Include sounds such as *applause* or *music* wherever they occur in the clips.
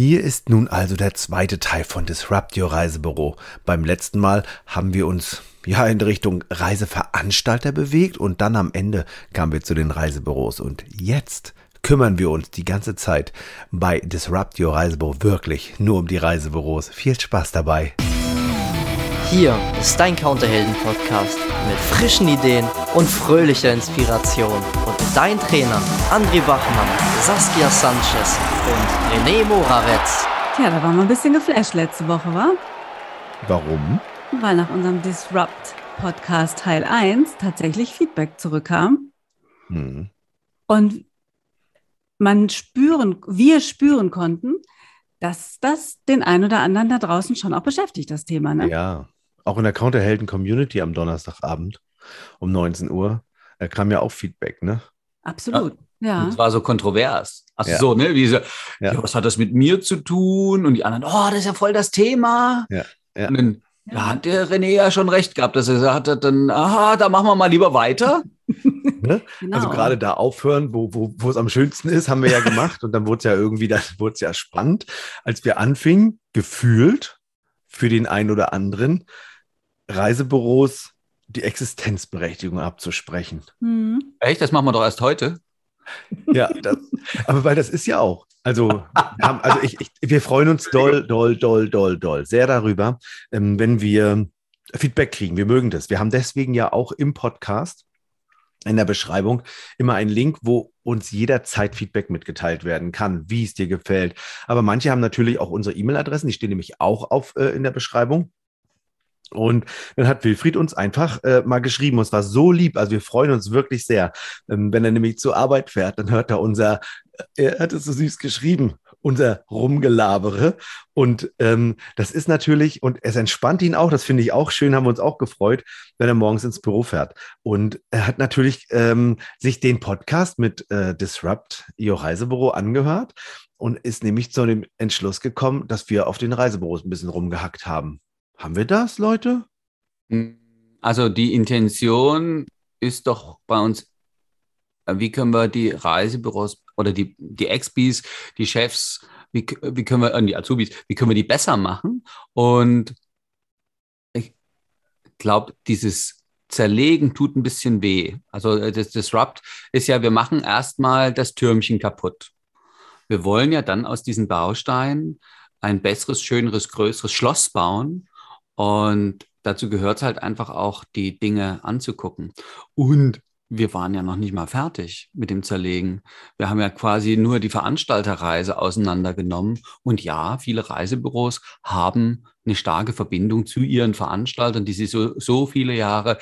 Hier ist nun also der zweite Teil von Disrupt Your Reisebüro. Beim letzten Mal haben wir uns ja in Richtung Reiseveranstalter bewegt und dann am Ende kamen wir zu den Reisebüros und jetzt kümmern wir uns die ganze Zeit bei Disrupt Your Reisebüro wirklich nur um die Reisebüros. Viel Spaß dabei. Hier ist dein Counterhelden-Podcast mit frischen Ideen und fröhlicher Inspiration. Und dein Trainer André Bachmann, Saskia Sanchez und René Moravetz. Tja, da waren wir ein bisschen geflasht letzte Woche, wa? Warum? Weil nach unserem Disrupt Podcast Teil 1 tatsächlich Feedback zurückkam. Hm. Und man spüren, wir spüren konnten, dass das den einen oder anderen da draußen schon auch beschäftigt, das Thema. Ne? Ja, auch in der Counterhelden-Community am Donnerstagabend um 19 Uhr da kam ja auch Feedback, ne? Absolut. Ja. Und es war so kontrovers. Also ja. so, ne? Wie so, ja. ja. was hat das mit mir zu tun? Und die anderen, oh, das ist ja voll das Thema. Ja. ja. Und dann ja. hat der René ja schon recht gehabt, dass er gesagt hat, dann, aha, da machen wir mal lieber weiter. *laughs* ne? genau. Also gerade da aufhören, wo, wo, wo es am schönsten ist, haben wir ja gemacht. und dann wurde es ja irgendwie, dann *laughs* wurde es ja spannend, als wir anfingen, gefühlt für den einen oder anderen, Reisebüros die Existenzberechtigung abzusprechen. Mhm. Echt? Das machen wir doch erst heute. Ja, das, aber weil das ist ja auch. Also, haben, also ich, ich, wir freuen uns doll, doll, doll, doll, doll sehr darüber, ähm, wenn wir Feedback kriegen. Wir mögen das. Wir haben deswegen ja auch im Podcast in der Beschreibung immer einen Link, wo uns jederzeit Feedback mitgeteilt werden kann, wie es dir gefällt. Aber manche haben natürlich auch unsere E-Mail-Adressen, die stehen nämlich auch auf äh, in der Beschreibung. Und dann hat Wilfried uns einfach äh, mal geschrieben, und es war so lieb, also wir freuen uns wirklich sehr. Ähm, wenn er nämlich zur Arbeit fährt, dann hört er unser, äh, er hat es so süß geschrieben, unser Rumgelabere. Und ähm, das ist natürlich, und es entspannt ihn auch, das finde ich auch schön, haben wir uns auch gefreut, wenn er morgens ins Büro fährt. Und er hat natürlich ähm, sich den Podcast mit äh, Disrupt, Ihr Reisebüro, angehört und ist nämlich zu dem Entschluss gekommen, dass wir auf den Reisebüros ein bisschen rumgehackt haben. Haben wir das, Leute? Also die Intention ist doch bei uns, äh, wie können wir die Reisebüros oder die, die Expis, die Chefs, wie, wie können wir, äh, die Azubis, wie können wir die besser machen? Und ich glaube, dieses Zerlegen tut ein bisschen weh. Also äh, das Disrupt ist ja, wir machen erstmal das Türmchen kaputt. Wir wollen ja dann aus diesen Bausteinen ein besseres, schöneres, größeres Schloss bauen und dazu gehört es halt einfach auch, die Dinge anzugucken. Und wir waren ja noch nicht mal fertig mit dem Zerlegen. Wir haben ja quasi nur die Veranstalterreise auseinandergenommen. Und ja, viele Reisebüros haben eine starke Verbindung zu ihren Veranstaltern, die sie so, so viele Jahre,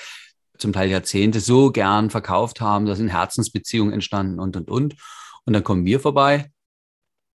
zum Teil Jahrzehnte, so gern verkauft haben. Da sind Herzensbeziehungen entstanden und, und, und. Und dann kommen wir vorbei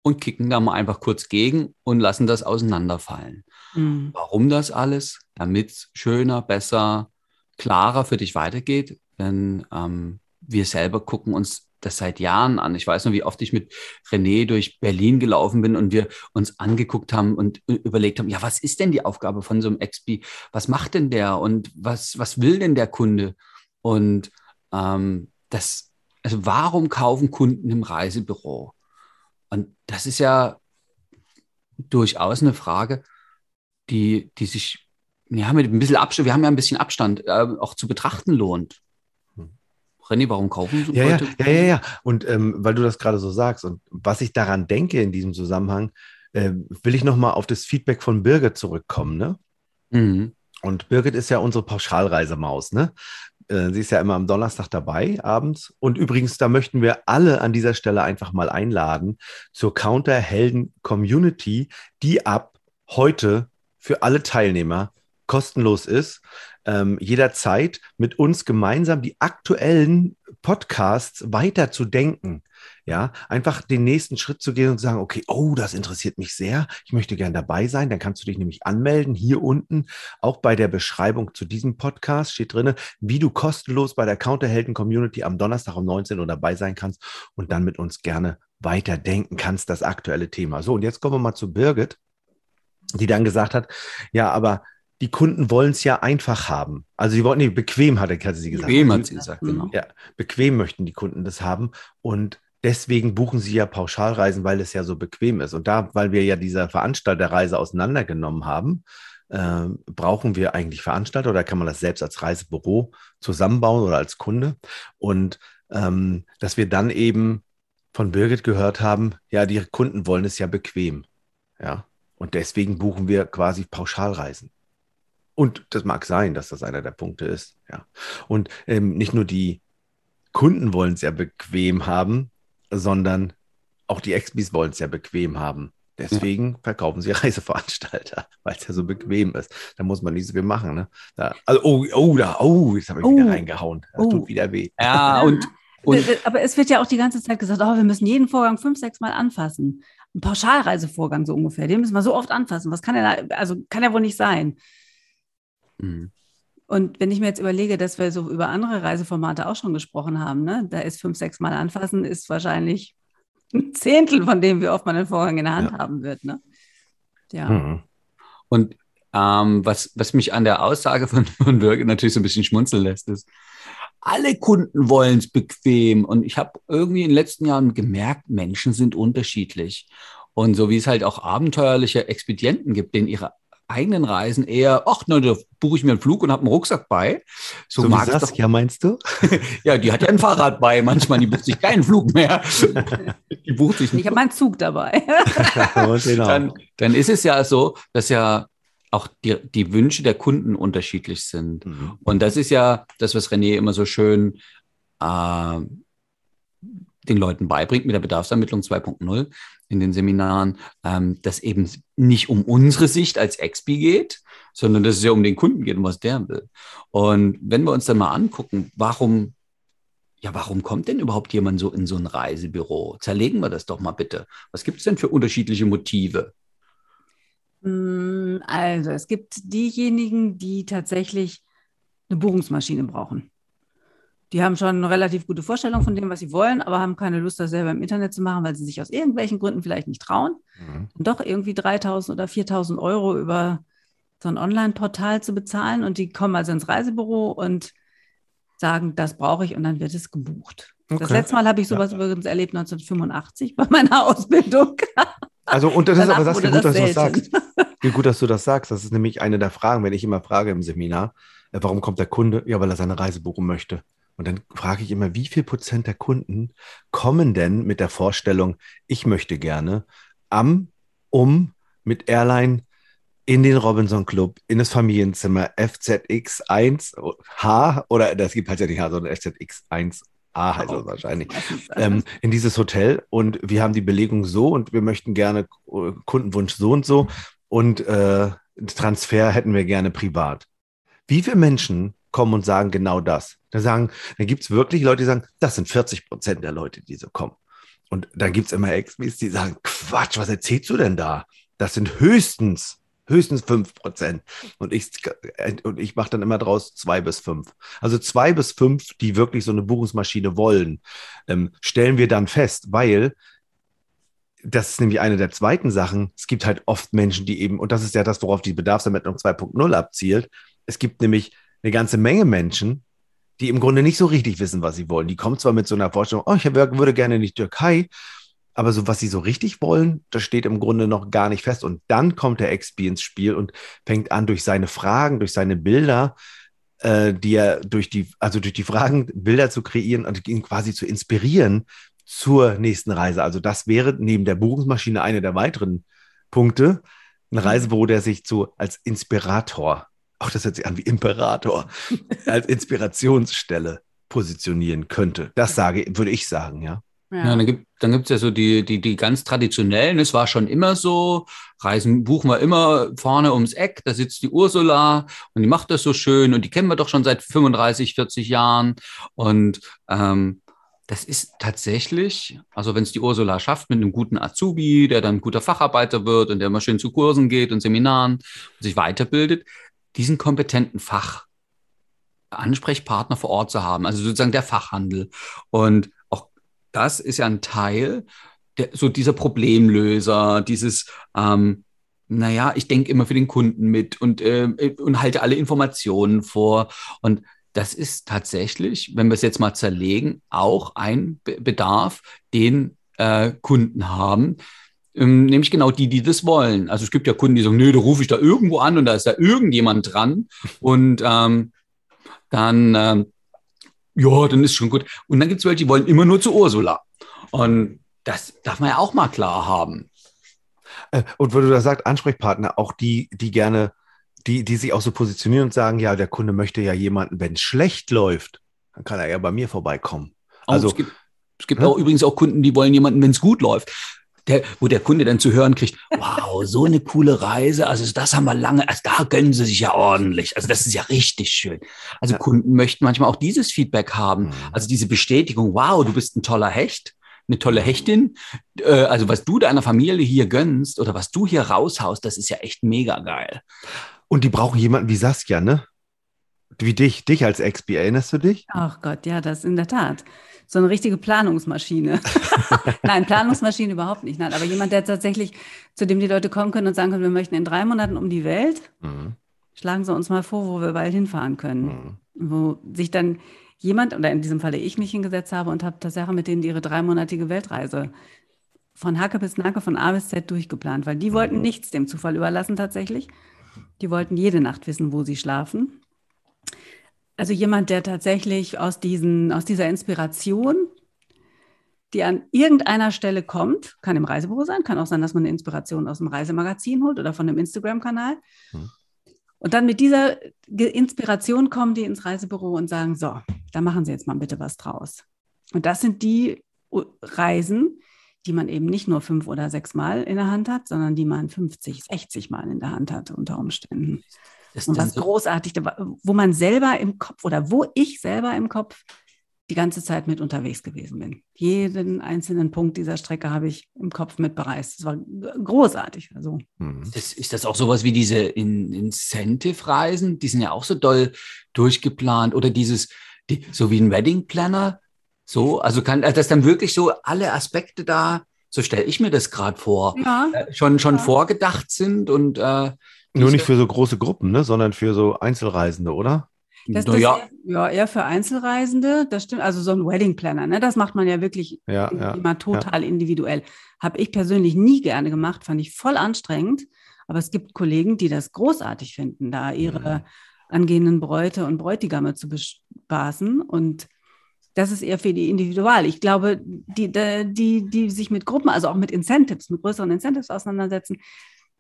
und kicken da mal einfach kurz gegen und lassen das auseinanderfallen. Mhm. Warum das alles? Damit es schöner, besser, klarer für dich weitergeht. Denn ähm, wir selber gucken uns das seit Jahren an. Ich weiß noch, wie oft ich mit René durch Berlin gelaufen bin und wir uns angeguckt haben und überlegt haben, ja, was ist denn die Aufgabe von so einem XP? Was macht denn der und was, was will denn der Kunde? Und ähm, das, also warum kaufen Kunden im Reisebüro? Das ist ja durchaus eine Frage, die, die sich ja, mit ein bisschen Abstand, wir haben ja ein bisschen Abstand, äh, auch zu betrachten lohnt. Hm. René, warum kaufen so ja, Leute? Ja, ja, ja, ja. Und ähm, weil du das gerade so sagst und was ich daran denke in diesem Zusammenhang, äh, will ich nochmal auf das Feedback von Birgit zurückkommen. Ne? Mhm. Und Birgit ist ja unsere Pauschalreisemaus. Ne? Äh, sie ist ja immer am Donnerstag dabei abends. Und übrigens, da möchten wir alle an dieser Stelle einfach mal einladen zur Counter-Helden-Community, die ab heute für alle Teilnehmer kostenlos ist, ähm, jederzeit mit uns gemeinsam die aktuellen Podcasts weiter zu denken. Ja, einfach den nächsten Schritt zu gehen und zu sagen, okay, oh, das interessiert mich sehr. Ich möchte gern dabei sein. Dann kannst du dich nämlich anmelden. Hier unten, auch bei der Beschreibung zu diesem Podcast steht drin, wie du kostenlos bei der Counterhelden Community am Donnerstag um 19 Uhr dabei sein kannst und dann mit uns gerne weiterdenken kannst, das aktuelle Thema. So, und jetzt kommen wir mal zu Birgit die dann gesagt hat, ja, aber die Kunden wollen es ja einfach haben. Also sie wollen, nee, bequem hatte, hatte sie gesagt. Bequem hat sie gesagt, genau. Ja, bequem möchten die Kunden das haben. Und deswegen buchen sie ja Pauschalreisen, weil es ja so bequem ist. Und da, weil wir ja diese Veranstalterreise auseinandergenommen haben, äh, brauchen wir eigentlich Veranstalter oder kann man das selbst als Reisebüro zusammenbauen oder als Kunde? Und ähm, dass wir dann eben von Birgit gehört haben, ja, die Kunden wollen es ja bequem. Ja. Und deswegen buchen wir quasi Pauschalreisen. Und das mag sein, dass das einer der Punkte ist. Ja. Und ähm, nicht nur die Kunden wollen es ja bequem haben, sondern auch die Expis wollen es ja bequem haben. Deswegen ja. verkaufen sie *laughs* Reiseveranstalter, weil es ja so bequem ist. Da muss man nicht so viel machen. Ne? Da, also, oh, oh, da, oh, jetzt habe ich oh. wieder reingehauen. Das oh. tut wieder weh. Ja, und, *laughs* und. Aber es wird ja auch die ganze Zeit gesagt, oh, wir müssen jeden Vorgang fünf, sechs Mal anfassen. Ein Pauschalreisevorgang so ungefähr, den müssen wir so oft anfassen. Was kann er da, also kann ja wohl nicht sein. Mhm. Und wenn ich mir jetzt überlege, dass wir so über andere Reiseformate auch schon gesprochen haben, ne, da ist fünf, sechs Mal anfassen, ist wahrscheinlich ein Zehntel von dem, wie oft man den Vorgang in der Hand ja. haben wird. Ne? Ja. Mhm. Und ähm, was, was mich an der Aussage von, von Birgit natürlich so ein bisschen schmunzeln lässt, ist, alle Kunden wollen es bequem. Und ich habe irgendwie in den letzten Jahren gemerkt, Menschen sind unterschiedlich. Und so wie es halt auch abenteuerliche Expedienten gibt, denen ihre eigenen Reisen eher, ach, na, da buche ich mir einen Flug und habe einen Rucksack bei. So, so mag wie Saskia, doch. meinst du? *laughs* ja, die hat ja ein Fahrrad bei. Manchmal, die bucht sich keinen Flug mehr. *laughs* die bucht sich Ich habe meinen Zug dabei. *laughs* genau. dann, dann ist es ja so, dass ja auch die, die Wünsche der Kunden unterschiedlich sind. Mhm. Und das ist ja das, was René immer so schön äh, den Leuten beibringt mit der Bedarfsermittlung 2.0 in den Seminaren, ähm, dass eben nicht um unsere Sicht als Expi geht, sondern dass es ja um den Kunden geht und was der will. Und wenn wir uns dann mal angucken, warum, ja, warum kommt denn überhaupt jemand so in so ein Reisebüro? Zerlegen wir das doch mal bitte. Was gibt es denn für unterschiedliche Motive? Hm, also, es gibt diejenigen, die tatsächlich eine Buchungsmaschine brauchen. Die haben schon eine relativ gute Vorstellung von dem, was sie wollen, aber haben keine Lust, das selber im Internet zu machen, weil sie sich aus irgendwelchen Gründen vielleicht nicht trauen. Mhm. Und doch irgendwie 3000 oder 4000 Euro über so ein Online-Portal zu bezahlen. Und die kommen also ins Reisebüro und sagen, das brauche ich und dann wird es gebucht. Okay. Das letzte Mal habe ich sowas ja. übrigens erlebt 1985 bei meiner *laughs* Ausbildung. Also, und das ist aber das, gut, dass du das sagst. *laughs* Wie gut, dass du das sagst. Das ist nämlich eine der Fragen, wenn ich immer frage im Seminar, äh, warum kommt der Kunde? Ja, weil er seine Reise buchen möchte. Und dann frage ich immer, wie viel Prozent der Kunden kommen denn mit der Vorstellung, ich möchte gerne am, um mit Airline in den Robinson Club, in das Familienzimmer FZX1H oder das gibt halt ja nicht H, sondern FZX1 A heißt das wahrscheinlich, ähm, in dieses Hotel. Und wir haben die Belegung so und wir möchten gerne Kundenwunsch so und so. Und äh, Transfer hätten wir gerne privat. Wie viele Menschen kommen und sagen genau das? Da sagen, dann gibt es wirklich Leute, die sagen, das sind 40 Prozent der Leute, die so kommen. Und dann gibt es immer Expis, die sagen, Quatsch, was erzählst du denn da? Das sind höchstens, höchstens 5 Prozent. Und ich, und ich mache dann immer draus zwei bis fünf. Also zwei bis fünf, die wirklich so eine Buchungsmaschine wollen, ähm, stellen wir dann fest, weil das ist nämlich eine der zweiten Sachen. Es gibt halt oft Menschen, die eben, und das ist ja das, worauf die Bedarfsermittlung 2.0 abzielt. Es gibt nämlich eine ganze Menge Menschen, die im Grunde nicht so richtig wissen, was sie wollen. Die kommen zwar mit so einer Vorstellung, oh, ich würde gerne in die Türkei, aber so was sie so richtig wollen, das steht im Grunde noch gar nicht fest. Und dann kommt der XP ins Spiel und fängt an, durch seine Fragen, durch seine Bilder, äh, die er durch die, also durch die Fragen Bilder zu kreieren und ihn quasi zu inspirieren zur nächsten Reise. Also das wäre neben der Buchungsmaschine eine der weiteren Punkte. Ein. Reisebüro, der sich so als Inspirator auch das hört sich an wie Imperator, *laughs* als Inspirationsstelle positionieren könnte. Das sage, würde ich sagen, ja. Ja, ja dann gibt dann gibt's ja so die, die, die ganz traditionellen, es war schon immer so, Reisen buchen wir immer vorne ums Eck, da sitzt die Ursula und die macht das so schön. Und die kennen wir doch schon seit 35, 40 Jahren. Und ähm, das ist tatsächlich, also wenn es die Ursula schafft mit einem guten Azubi, der dann ein guter Facharbeiter wird und der immer schön zu Kursen geht und Seminaren und sich weiterbildet, diesen kompetenten Fachansprechpartner vor Ort zu haben, also sozusagen der Fachhandel. Und auch das ist ja ein Teil der, so dieser Problemlöser, dieses, ähm, naja, ich denke immer für den Kunden mit und, äh, und halte alle Informationen vor. Und das ist tatsächlich, wenn wir es jetzt mal zerlegen, auch ein Bedarf, den äh, Kunden haben. Ähm, nämlich genau die, die das wollen. Also es gibt ja Kunden, die sagen, nö, da rufe ich da irgendwo an und da ist da irgendjemand dran. Und ähm, dann, ähm, ja, dann ist schon gut. Und dann gibt es welche, die wollen immer nur zu Ursula. Und das darf man ja auch mal klar haben. Äh, und wo du da sagst, Ansprechpartner, auch die, die gerne, die, die sich auch so positionieren und sagen, ja, der Kunde möchte ja jemanden, wenn es schlecht läuft, dann kann er ja bei mir vorbeikommen. Also, es gibt, es gibt ne? auch übrigens auch Kunden, die wollen jemanden, wenn es gut läuft. Der, wo der Kunde dann zu hören kriegt, wow, so eine coole Reise, also das haben wir lange, also da gönnen sie sich ja ordentlich, also das ist ja richtig schön. Also ja. Kunden möchten manchmal auch dieses Feedback haben, mhm. also diese Bestätigung, wow, du bist ein toller Hecht, eine tolle Hechtin. Äh, also was du deiner Familie hier gönnst oder was du hier raushaust, das ist ja echt mega geil. Und die brauchen jemanden wie Saskia, ne? Wie dich, dich als XP, erinnerst du dich? Ach Gott, ja, das in der Tat. So eine richtige Planungsmaschine. *laughs* Nein, Planungsmaschine überhaupt nicht. Nein, aber jemand, der tatsächlich, zu dem die Leute kommen können und sagen können, wir möchten in drei Monaten um die Welt. Mhm. Schlagen Sie uns mal vor, wo wir bald hinfahren können. Mhm. Wo sich dann jemand, oder in diesem Falle ich mich hingesetzt habe und habe tatsächlich mit denen ihre dreimonatige Weltreise von Hacke bis Nacke, von A bis Z durchgeplant, weil die wollten nichts dem Zufall überlassen tatsächlich. Die wollten jede Nacht wissen, wo sie schlafen. Also jemand, der tatsächlich aus, diesen, aus dieser Inspiration, die an irgendeiner Stelle kommt, kann im Reisebüro sein, kann auch sein, dass man eine Inspiration aus dem Reisemagazin holt oder von einem Instagram-Kanal. Hm. Und dann mit dieser Inspiration kommen die ins Reisebüro und sagen, so, da machen Sie jetzt mal bitte was draus. Und das sind die Reisen, die man eben nicht nur fünf oder sechs Mal in der Hand hat, sondern die man 50, 60 Mal in der Hand hat unter Umständen. Das und was so großartig, wo man selber im Kopf oder wo ich selber im Kopf die ganze Zeit mit unterwegs gewesen bin. Jeden einzelnen Punkt dieser Strecke habe ich im Kopf mit bereist. Das war großartig. Also. Mhm. Das, ist das auch sowas wie diese In Incentive-Reisen? Die sind ja auch so doll durchgeplant. Oder dieses, die, so wie ein Wedding Planner. So, also kann das dann wirklich so alle Aspekte da, so stelle ich mir das gerade vor, ja. äh, schon, schon ja. vorgedacht sind und äh, nur nicht für so große Gruppen, ne, sondern für so Einzelreisende, oder? Das, das ja. Eher, ja, eher für Einzelreisende, das stimmt. Also so ein Wedding Planner, ne? das macht man ja wirklich ja, immer total ja. individuell. Habe ich persönlich nie gerne gemacht, fand ich voll anstrengend. Aber es gibt Kollegen, die das großartig finden, da ihre mhm. angehenden Bräute und Bräutigame zu bespaßen. Und das ist eher für die Individual. Ich glaube, die, die, die sich mit Gruppen, also auch mit Incentives, mit größeren Incentives auseinandersetzen,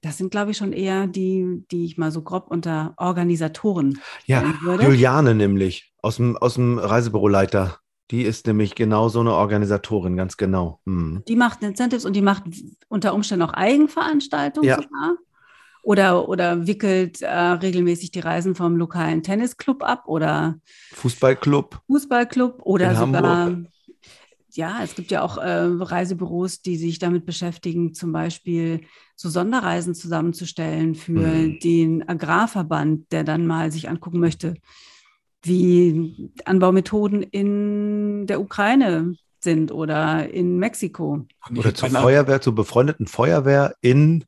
das sind, glaube ich, schon eher die, die ich mal so grob unter Organisatoren ja, würde. Juliane nämlich aus dem, aus dem Reisebüroleiter. Die ist nämlich genau so eine Organisatorin, ganz genau. Hm. Die macht Incentives und die macht unter Umständen auch Eigenveranstaltungen ja. sogar. Oder, oder wickelt äh, regelmäßig die Reisen vom lokalen Tennisclub ab oder Fußballclub. Fußballclub oder sogar Hamburg ja, es gibt ja auch äh, Reisebüros, die sich damit beschäftigen, zum Beispiel so Sonderreisen zusammenzustellen für mhm. den Agrarverband, der dann mal sich angucken möchte, wie Anbaumethoden in der Ukraine sind oder in Mexiko. Oder zur Feuerwehr, zur befreundeten Feuerwehr in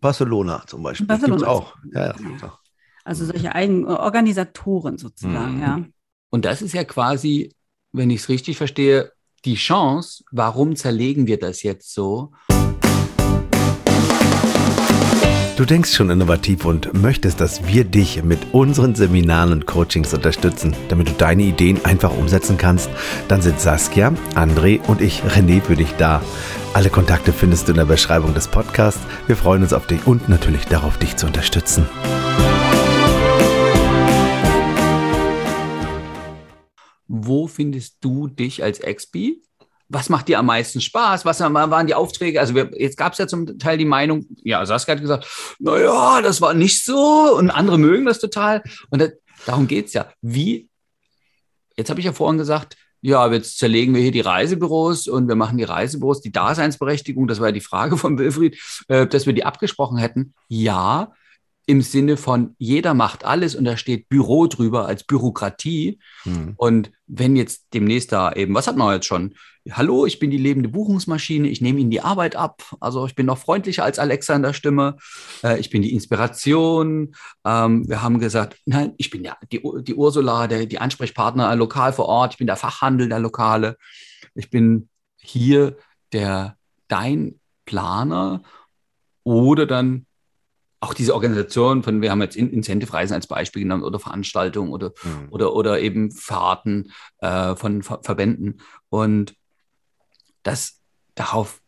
Barcelona zum Beispiel. Barcelona. auch. Ja, ja, Also solche Eigen Organisatoren sozusagen, mhm. ja. Und das ist ja quasi, wenn ich es richtig verstehe, die Chance, warum zerlegen wir das jetzt so? Du denkst schon innovativ und möchtest, dass wir dich mit unseren Seminaren und Coachings unterstützen, damit du deine Ideen einfach umsetzen kannst, dann sind Saskia, André und ich, René, für dich da. Alle Kontakte findest du in der Beschreibung des Podcasts. Wir freuen uns auf dich und natürlich darauf, dich zu unterstützen. Wo findest du dich als Expi? Was macht dir am meisten Spaß? Was waren die Aufträge? Also wir, jetzt gab es ja zum Teil die Meinung, ja, Saskia hat gesagt, naja, das war nicht so und andere mögen das total. Und das, darum geht es ja. Wie, jetzt habe ich ja vorhin gesagt, ja, jetzt zerlegen wir hier die Reisebüros und wir machen die Reisebüros, die Daseinsberechtigung, das war ja die Frage von Wilfried, äh, dass wir die abgesprochen hätten. Ja, im Sinne von jeder macht alles und da steht Büro drüber als Bürokratie. Mhm. Und wenn jetzt demnächst da eben, was hat man jetzt schon? Hallo, ich bin die lebende Buchungsmaschine, ich nehme Ihnen die Arbeit ab. Also ich bin noch freundlicher als Alexa in der Stimme. Äh, ich bin die Inspiration. Ähm, wir haben gesagt, nein, ich bin ja die, die Ursula, der, die Ansprechpartner lokal vor Ort. Ich bin der Fachhandel der Lokale. Ich bin hier der dein Planer oder dann auch diese Organisation von, wir haben jetzt Incentive-Reisen als Beispiel genommen oder Veranstaltungen oder, mhm. oder, oder eben Fahrten äh, von Ver Verbänden. Und das darauf,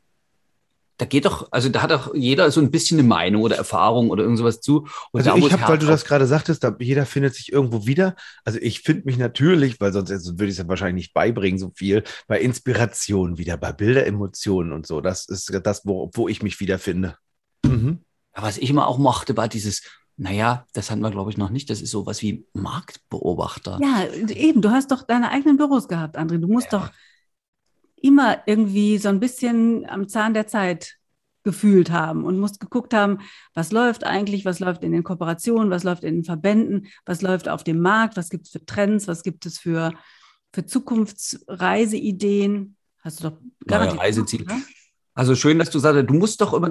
da geht doch, also da hat doch jeder so ein bisschen eine Meinung oder Erfahrung oder irgend sowas zu. Und also ich habe, weil du das gerade sagtest, da, jeder findet sich irgendwo wieder. Also ich finde mich natürlich, weil sonst also würde ich es ja wahrscheinlich nicht beibringen, so viel, bei Inspiration wieder, bei Bilder, Emotionen und so. Das ist das, wo, wo ich mich wiederfinde. Mhm. Ja, was ich immer auch mochte, war dieses, naja, das hatten wir, glaube ich, noch nicht. Das ist sowas wie Marktbeobachter. Ja, eben. Du hast doch deine eigenen Büros gehabt, André. Du musst ja. doch immer irgendwie so ein bisschen am Zahn der Zeit gefühlt haben und musst geguckt haben, was läuft eigentlich, was läuft in den Kooperationen, was läuft in den Verbänden, was läuft auf dem Markt, was gibt es für Trends, was gibt es für, für Zukunftsreiseideen. Hast du doch garantiert. Reiseziel. Also schön, dass du sagst, du musst doch immer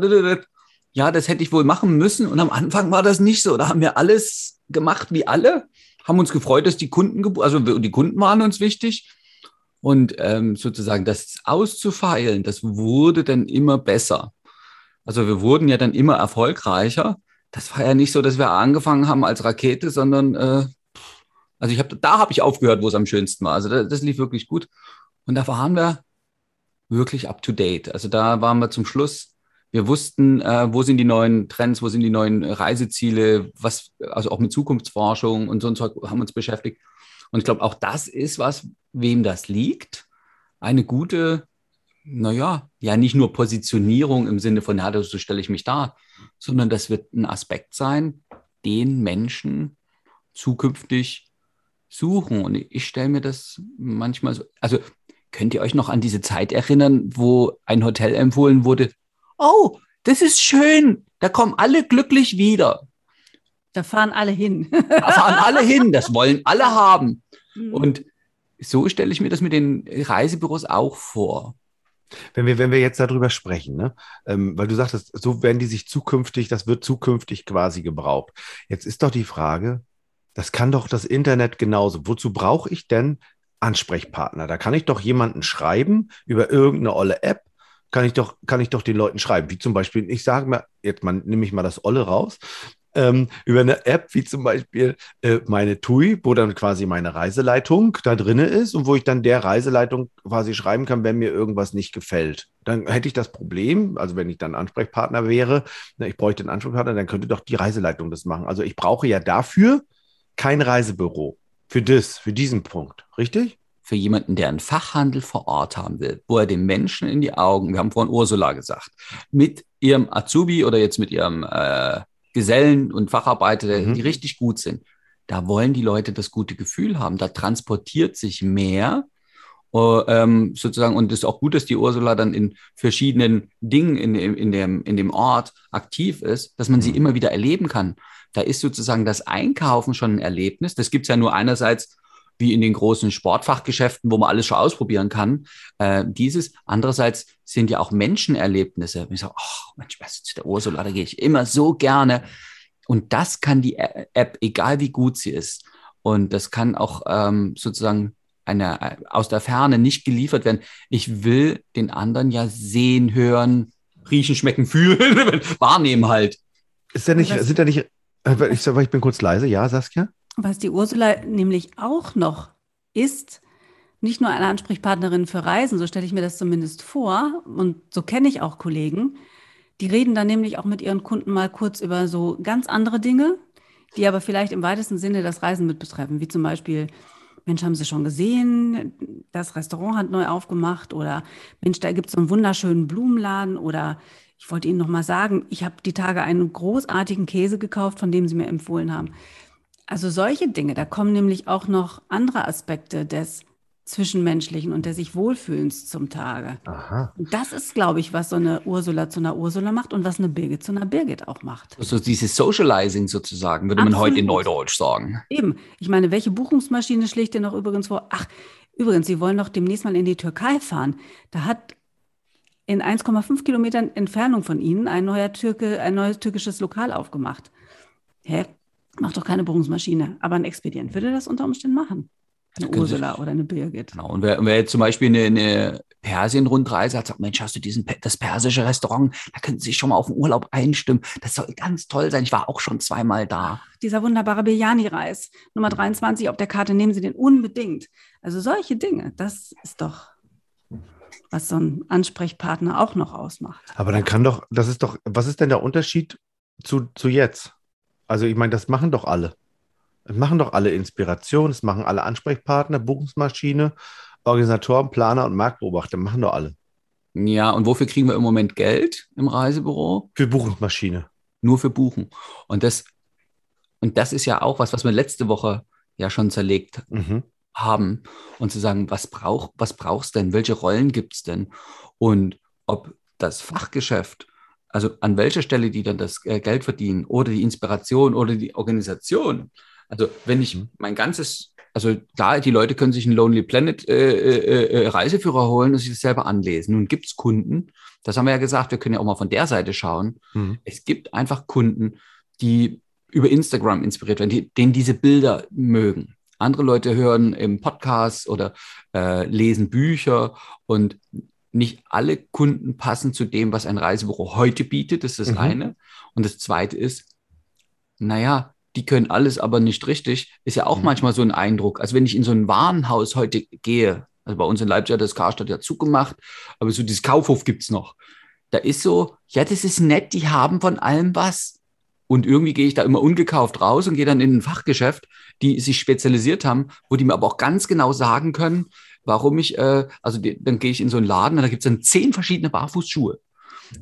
ja, das hätte ich wohl machen müssen. Und am Anfang war das nicht so. Da haben wir alles gemacht wie alle, haben uns gefreut, dass die Kunden, also die Kunden waren uns wichtig. Und ähm, sozusagen das auszufeilen, das wurde dann immer besser. Also wir wurden ja dann immer erfolgreicher. Das war ja nicht so, dass wir angefangen haben als Rakete, sondern äh, also ich habe da habe ich aufgehört, wo es am schönsten war. Also das, das lief wirklich gut. Und da waren wir wirklich up to date. Also da waren wir zum Schluss wir wussten, äh, wo sind die neuen Trends, wo sind die neuen Reiseziele, was, also auch mit Zukunftsforschung und so und so haben uns beschäftigt. Und ich glaube, auch das ist was, wem das liegt. Eine gute, naja, ja, nicht nur Positionierung im Sinne von, ja, so stelle ich mich da, sondern das wird ein Aspekt sein, den Menschen zukünftig suchen. Und ich stelle mir das manchmal so, also könnt ihr euch noch an diese Zeit erinnern, wo ein Hotel empfohlen wurde, oh, das ist schön, da kommen alle glücklich wieder. Da fahren alle hin. da fahren alle hin, das wollen alle haben. Mhm. Und so stelle ich mir das mit den Reisebüros auch vor. Wenn wir, wenn wir jetzt darüber sprechen, ne? Ähm, weil du sagtest, so werden die sich zukünftig, das wird zukünftig quasi gebraucht. Jetzt ist doch die Frage, das kann doch das Internet genauso. Wozu brauche ich denn Ansprechpartner? Da kann ich doch jemanden schreiben über irgendeine olle App kann ich doch, kann ich doch den Leuten schreiben. Wie zum Beispiel, ich sage mal, jetzt mal, nehme ich mal das Olle raus, ähm, über eine App wie zum Beispiel äh, meine TUI, wo dann quasi meine Reiseleitung da drin ist und wo ich dann der Reiseleitung quasi schreiben kann, wenn mir irgendwas nicht gefällt. Dann hätte ich das Problem, also wenn ich dann Ansprechpartner wäre, na, ich bräuchte einen Ansprechpartner, dann könnte doch die Reiseleitung das machen. Also ich brauche ja dafür kein Reisebüro. Für das, für diesen Punkt, richtig? Für jemanden, der einen Fachhandel vor Ort haben will, wo er den Menschen in die Augen, wir haben vorhin Ursula gesagt, mit ihrem Azubi oder jetzt mit ihrem äh, Gesellen und Facharbeiter, mhm. die richtig gut sind, da wollen die Leute das gute Gefühl haben. Da transportiert sich mehr Uh, ähm, sozusagen, und es ist auch gut, dass die Ursula dann in verschiedenen Dingen in, in, in, dem, in dem Ort aktiv ist, dass man sie mhm. immer wieder erleben kann. Da ist sozusagen das Einkaufen schon ein Erlebnis. Das gibt es ja nur einerseits wie in den großen Sportfachgeschäften, wo man alles schon ausprobieren kann. Äh, dieses. Andererseits sind ja auch Menschenerlebnisse. Ich sage, oh Mensch, was ist der Ursula, da gehe ich immer so gerne. Und das kann die App, egal wie gut sie ist. Und das kann auch ähm, sozusagen eine, äh, aus der Ferne nicht geliefert werden. Ich will den anderen ja sehen, hören, riechen, schmecken, fühlen, *laughs* wahrnehmen halt. Ist der nicht, sind da nicht, äh, ich, ich bin kurz leise, ja, Saskia? Was die Ursula nämlich auch noch ist, nicht nur eine Ansprechpartnerin für Reisen, so stelle ich mir das zumindest vor, und so kenne ich auch Kollegen, die reden dann nämlich auch mit ihren Kunden mal kurz über so ganz andere Dinge, die aber vielleicht im weitesten Sinne das Reisen mit betreffen, wie zum Beispiel, Mensch, haben Sie schon gesehen, das Restaurant hat neu aufgemacht oder Mensch, da gibt es so einen wunderschönen Blumenladen oder ich wollte Ihnen noch mal sagen, ich habe die Tage einen großartigen Käse gekauft, von dem Sie mir empfohlen haben. Also solche Dinge, da kommen nämlich auch noch andere Aspekte des Zwischenmenschlichen und des sich Wohlfühlens zum Tage. Aha. Und das ist, glaube ich, was so eine Ursula zu einer Ursula macht und was eine Birgit zu einer Birgit auch macht. Also dieses Socializing sozusagen, würde Absolut. man heute in Neudeutsch sagen. Eben. Ich meine, welche Buchungsmaschine schlägt dir noch übrigens vor? Ach, übrigens, Sie wollen noch demnächst mal in die Türkei fahren. Da hat in 1,5 Kilometern Entfernung von Ihnen ein neuer Türke, ein neues türkisches Lokal aufgemacht. Hä? Macht doch keine Buchungsmaschine. Aber ein Expedient würde das unter Umständen machen. Eine Ursula oder eine Birgit. Genau. Und wer, wer jetzt zum Beispiel eine, eine Persien-Rundreise hat, sagt, Mensch, hast du diesen, das persische Restaurant, da können Sie sich schon mal auf den Urlaub einstimmen. Das soll ganz toll sein. Ich war auch schon zweimal da. Dieser wunderbare Biryani-Reis, Nummer 23 auf der Karte, nehmen Sie den unbedingt. Also solche Dinge, das ist doch, was so ein Ansprechpartner auch noch ausmacht. Aber dann kann doch, das ist doch, was ist denn der Unterschied zu, zu jetzt? Also ich meine, das machen doch alle. Das machen doch alle Inspiration, das machen alle Ansprechpartner, Buchungsmaschine, Organisatoren, Planer und Marktbeobachter, machen doch alle. Ja, und wofür kriegen wir im Moment Geld im Reisebüro? Für Buchungsmaschine. Nur für Buchen. Und das, und das ist ja auch was, was wir letzte Woche ja schon zerlegt mhm. haben. Und zu sagen, was, brauch, was brauchst denn? Welche Rollen gibt es denn? Und ob das Fachgeschäft also an welcher Stelle die dann das äh, Geld verdienen oder die Inspiration oder die Organisation. Also wenn ich mhm. mein ganzes, also da die Leute können sich einen Lonely Planet äh, äh, äh, Reiseführer holen und sich das selber anlesen. Nun gibt es Kunden, das haben wir ja gesagt, wir können ja auch mal von der Seite schauen. Mhm. Es gibt einfach Kunden, die über Instagram inspiriert werden, die, denen diese Bilder mögen. Andere Leute hören im Podcast oder äh, lesen Bücher und nicht alle Kunden passen zu dem, was ein Reisebüro heute bietet. Das ist das mhm. eine. Und das zweite ist, naja, die können alles aber nicht richtig, ist ja auch mhm. manchmal so ein Eindruck. Also wenn ich in so ein Warenhaus heute gehe, also bei uns in Leipzig hat das Karstadt ja zugemacht, aber so dieses Kaufhof gibt es noch. Da ist so, ja, das ist nett, die haben von allem was. Und irgendwie gehe ich da immer ungekauft raus und gehe dann in ein Fachgeschäft, die sich spezialisiert haben, wo die mir aber auch ganz genau sagen können, warum ich, äh, also die, dann gehe ich in so einen Laden und da gibt es dann zehn verschiedene Barfußschuhe.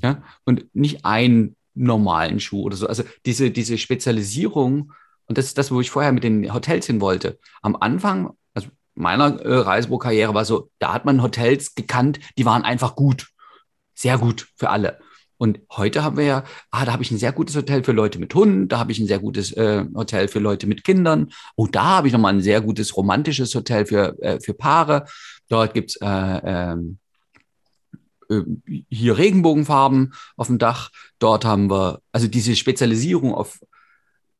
Ja, und nicht einen normalen Schuh oder so. Also diese, diese Spezialisierung, und das ist das, wo ich vorher mit den Hotels hin wollte. Am Anfang, also meiner äh, Reisebüro-Karriere war so, da hat man Hotels gekannt, die waren einfach gut. Sehr gut für alle. Und heute haben wir ja, ah, da habe ich ein sehr gutes Hotel für Leute mit Hunden, da habe ich ein sehr gutes äh, Hotel für Leute mit Kindern. Oh, da habe ich nochmal ein sehr gutes romantisches Hotel für, äh, für Paare. Dort gibt's äh, ähm, äh, hier Regenbogenfarben auf dem Dach. Dort haben wir, also diese Spezialisierung auf,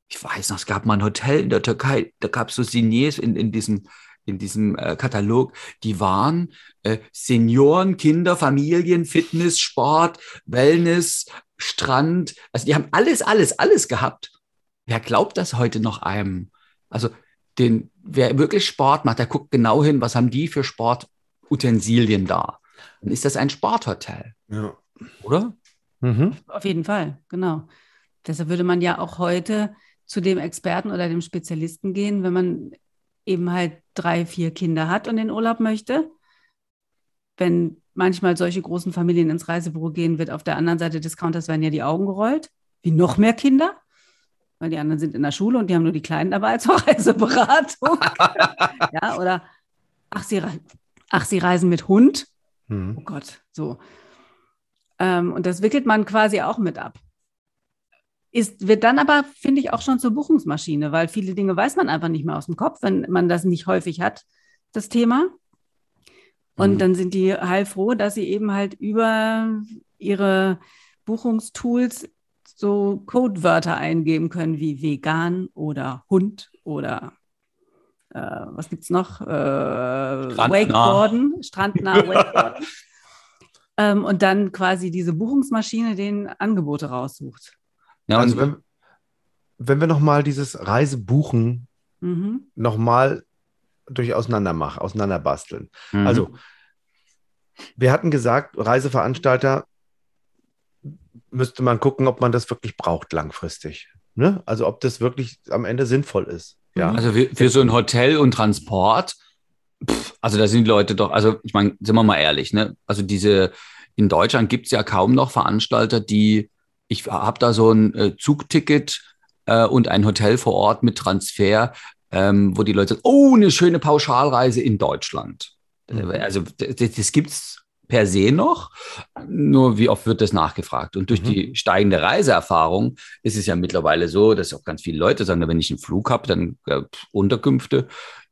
ich weiß noch, es gab mal ein Hotel in der Türkei, da gab es so Signiers in, in diesem in diesem äh, Katalog, die waren äh, Senioren, Kinder, Familien, Fitness, Sport, Wellness, Strand. Also die haben alles, alles, alles gehabt. Wer glaubt das heute noch einem? Also den, wer wirklich Sport macht, der guckt genau hin, was haben die für Sportutensilien da. Dann ist das ein Sporthotel. Ja. Oder? Mhm. Auf jeden Fall, genau. Deshalb würde man ja auch heute zu dem Experten oder dem Spezialisten gehen, wenn man eben halt drei, vier Kinder hat und in Urlaub möchte. Wenn manchmal solche großen Familien ins Reisebüro gehen, wird auf der anderen Seite des Counters werden ja die Augen gerollt. Wie noch mehr Kinder? Weil die anderen sind in der Schule und die haben nur die Kleinen dabei *laughs* zur Reiseberatung. *laughs* ja, oder ach sie, ach, sie reisen mit Hund. Mhm. Oh Gott, so. Ähm, und das wickelt man quasi auch mit ab. Ist, wird dann aber, finde ich, auch schon zur Buchungsmaschine, weil viele Dinge weiß man einfach nicht mehr aus dem Kopf, wenn man das nicht häufig hat, das Thema. Und mhm. dann sind die heilfroh, dass sie eben halt über ihre Buchungstools so Codewörter eingeben können wie vegan oder Hund oder äh, was es noch? Äh, Strandnah. Wakeboarden, strandnah Wakeboarden. *laughs* ähm, und dann quasi diese Buchungsmaschine den Angebote raussucht. Ja, also wenn, wenn wir nochmal dieses Reisebuchen mhm. nochmal durch auseinander auseinanderbasteln. Mhm. Also, wir hatten gesagt, Reiseveranstalter müsste man gucken, ob man das wirklich braucht langfristig. Ne? Also ob das wirklich am Ende sinnvoll ist. Ja? Mhm. Also für, für so ein Hotel und Transport, pff, also da sind die Leute doch, also ich meine, sind wir mal ehrlich, ne? Also diese, in Deutschland gibt es ja kaum noch Veranstalter, die ich habe da so ein äh, Zugticket äh, und ein Hotel vor Ort mit Transfer, ähm, wo die Leute sagen, oh, eine schöne Pauschalreise in Deutschland. Mhm. Also das, das gibt es per se noch, nur wie oft wird das nachgefragt? Und durch mhm. die steigende Reiseerfahrung ist es ja mittlerweile so, dass auch ganz viele Leute sagen, wenn ich einen Flug habe, dann äh, Unterkünfte,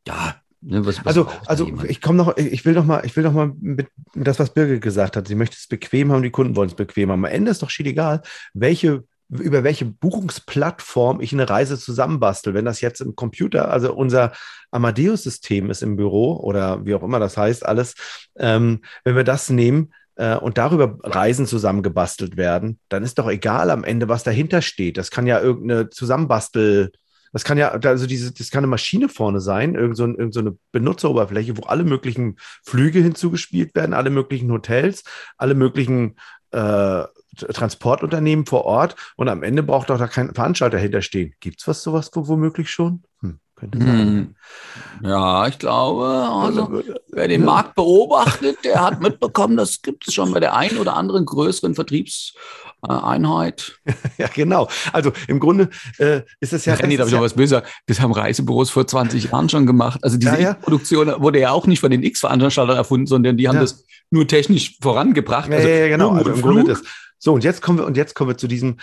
ja, Ne, was, was also, also ich komme noch, ich will noch mal, ich will noch mal mit das, was Birgit gesagt hat. Sie möchte es bequem haben, die Kunden wollen es bequem haben. Am Ende ist doch schied egal, welche über welche Buchungsplattform ich eine Reise zusammenbastel. Wenn das jetzt im Computer, also unser Amadeus-System ist im Büro oder wie auch immer das heißt, alles, ähm, wenn wir das nehmen, äh, und darüber Reisen zusammengebastelt werden, dann ist doch egal am Ende, was dahinter steht. Das kann ja irgendeine Zusammenbastel, das kann ja, also diese, das kann eine Maschine vorne sein, irgend so, ein, irgend so eine Benutzeroberfläche, wo alle möglichen Flüge hinzugespielt werden, alle möglichen Hotels, alle möglichen äh, Transportunternehmen vor Ort und am Ende braucht doch da kein Veranstalter hinterstehen. Gibt es was sowas wo, womöglich schon? Hm, könnte sein. Hm. Ja, ich glaube, also, wer den Markt beobachtet, der hat mitbekommen, das gibt es schon bei der einen oder anderen größeren Vertriebseinheit. *laughs* ja, genau. Also im Grunde äh, ist es ja. Renny, darf ich noch was böse sagen? Das haben Reisebüros vor 20 Jahren schon gemacht. Also diese ja, ja. Produktion wurde ja auch nicht von den X-Veranstaltern erfunden, sondern die haben ja. das nur technisch vorangebracht. Also, ja, ja, genau. Also im Grunde das. So, und jetzt kommen wir, und jetzt kommen wir zu diesem,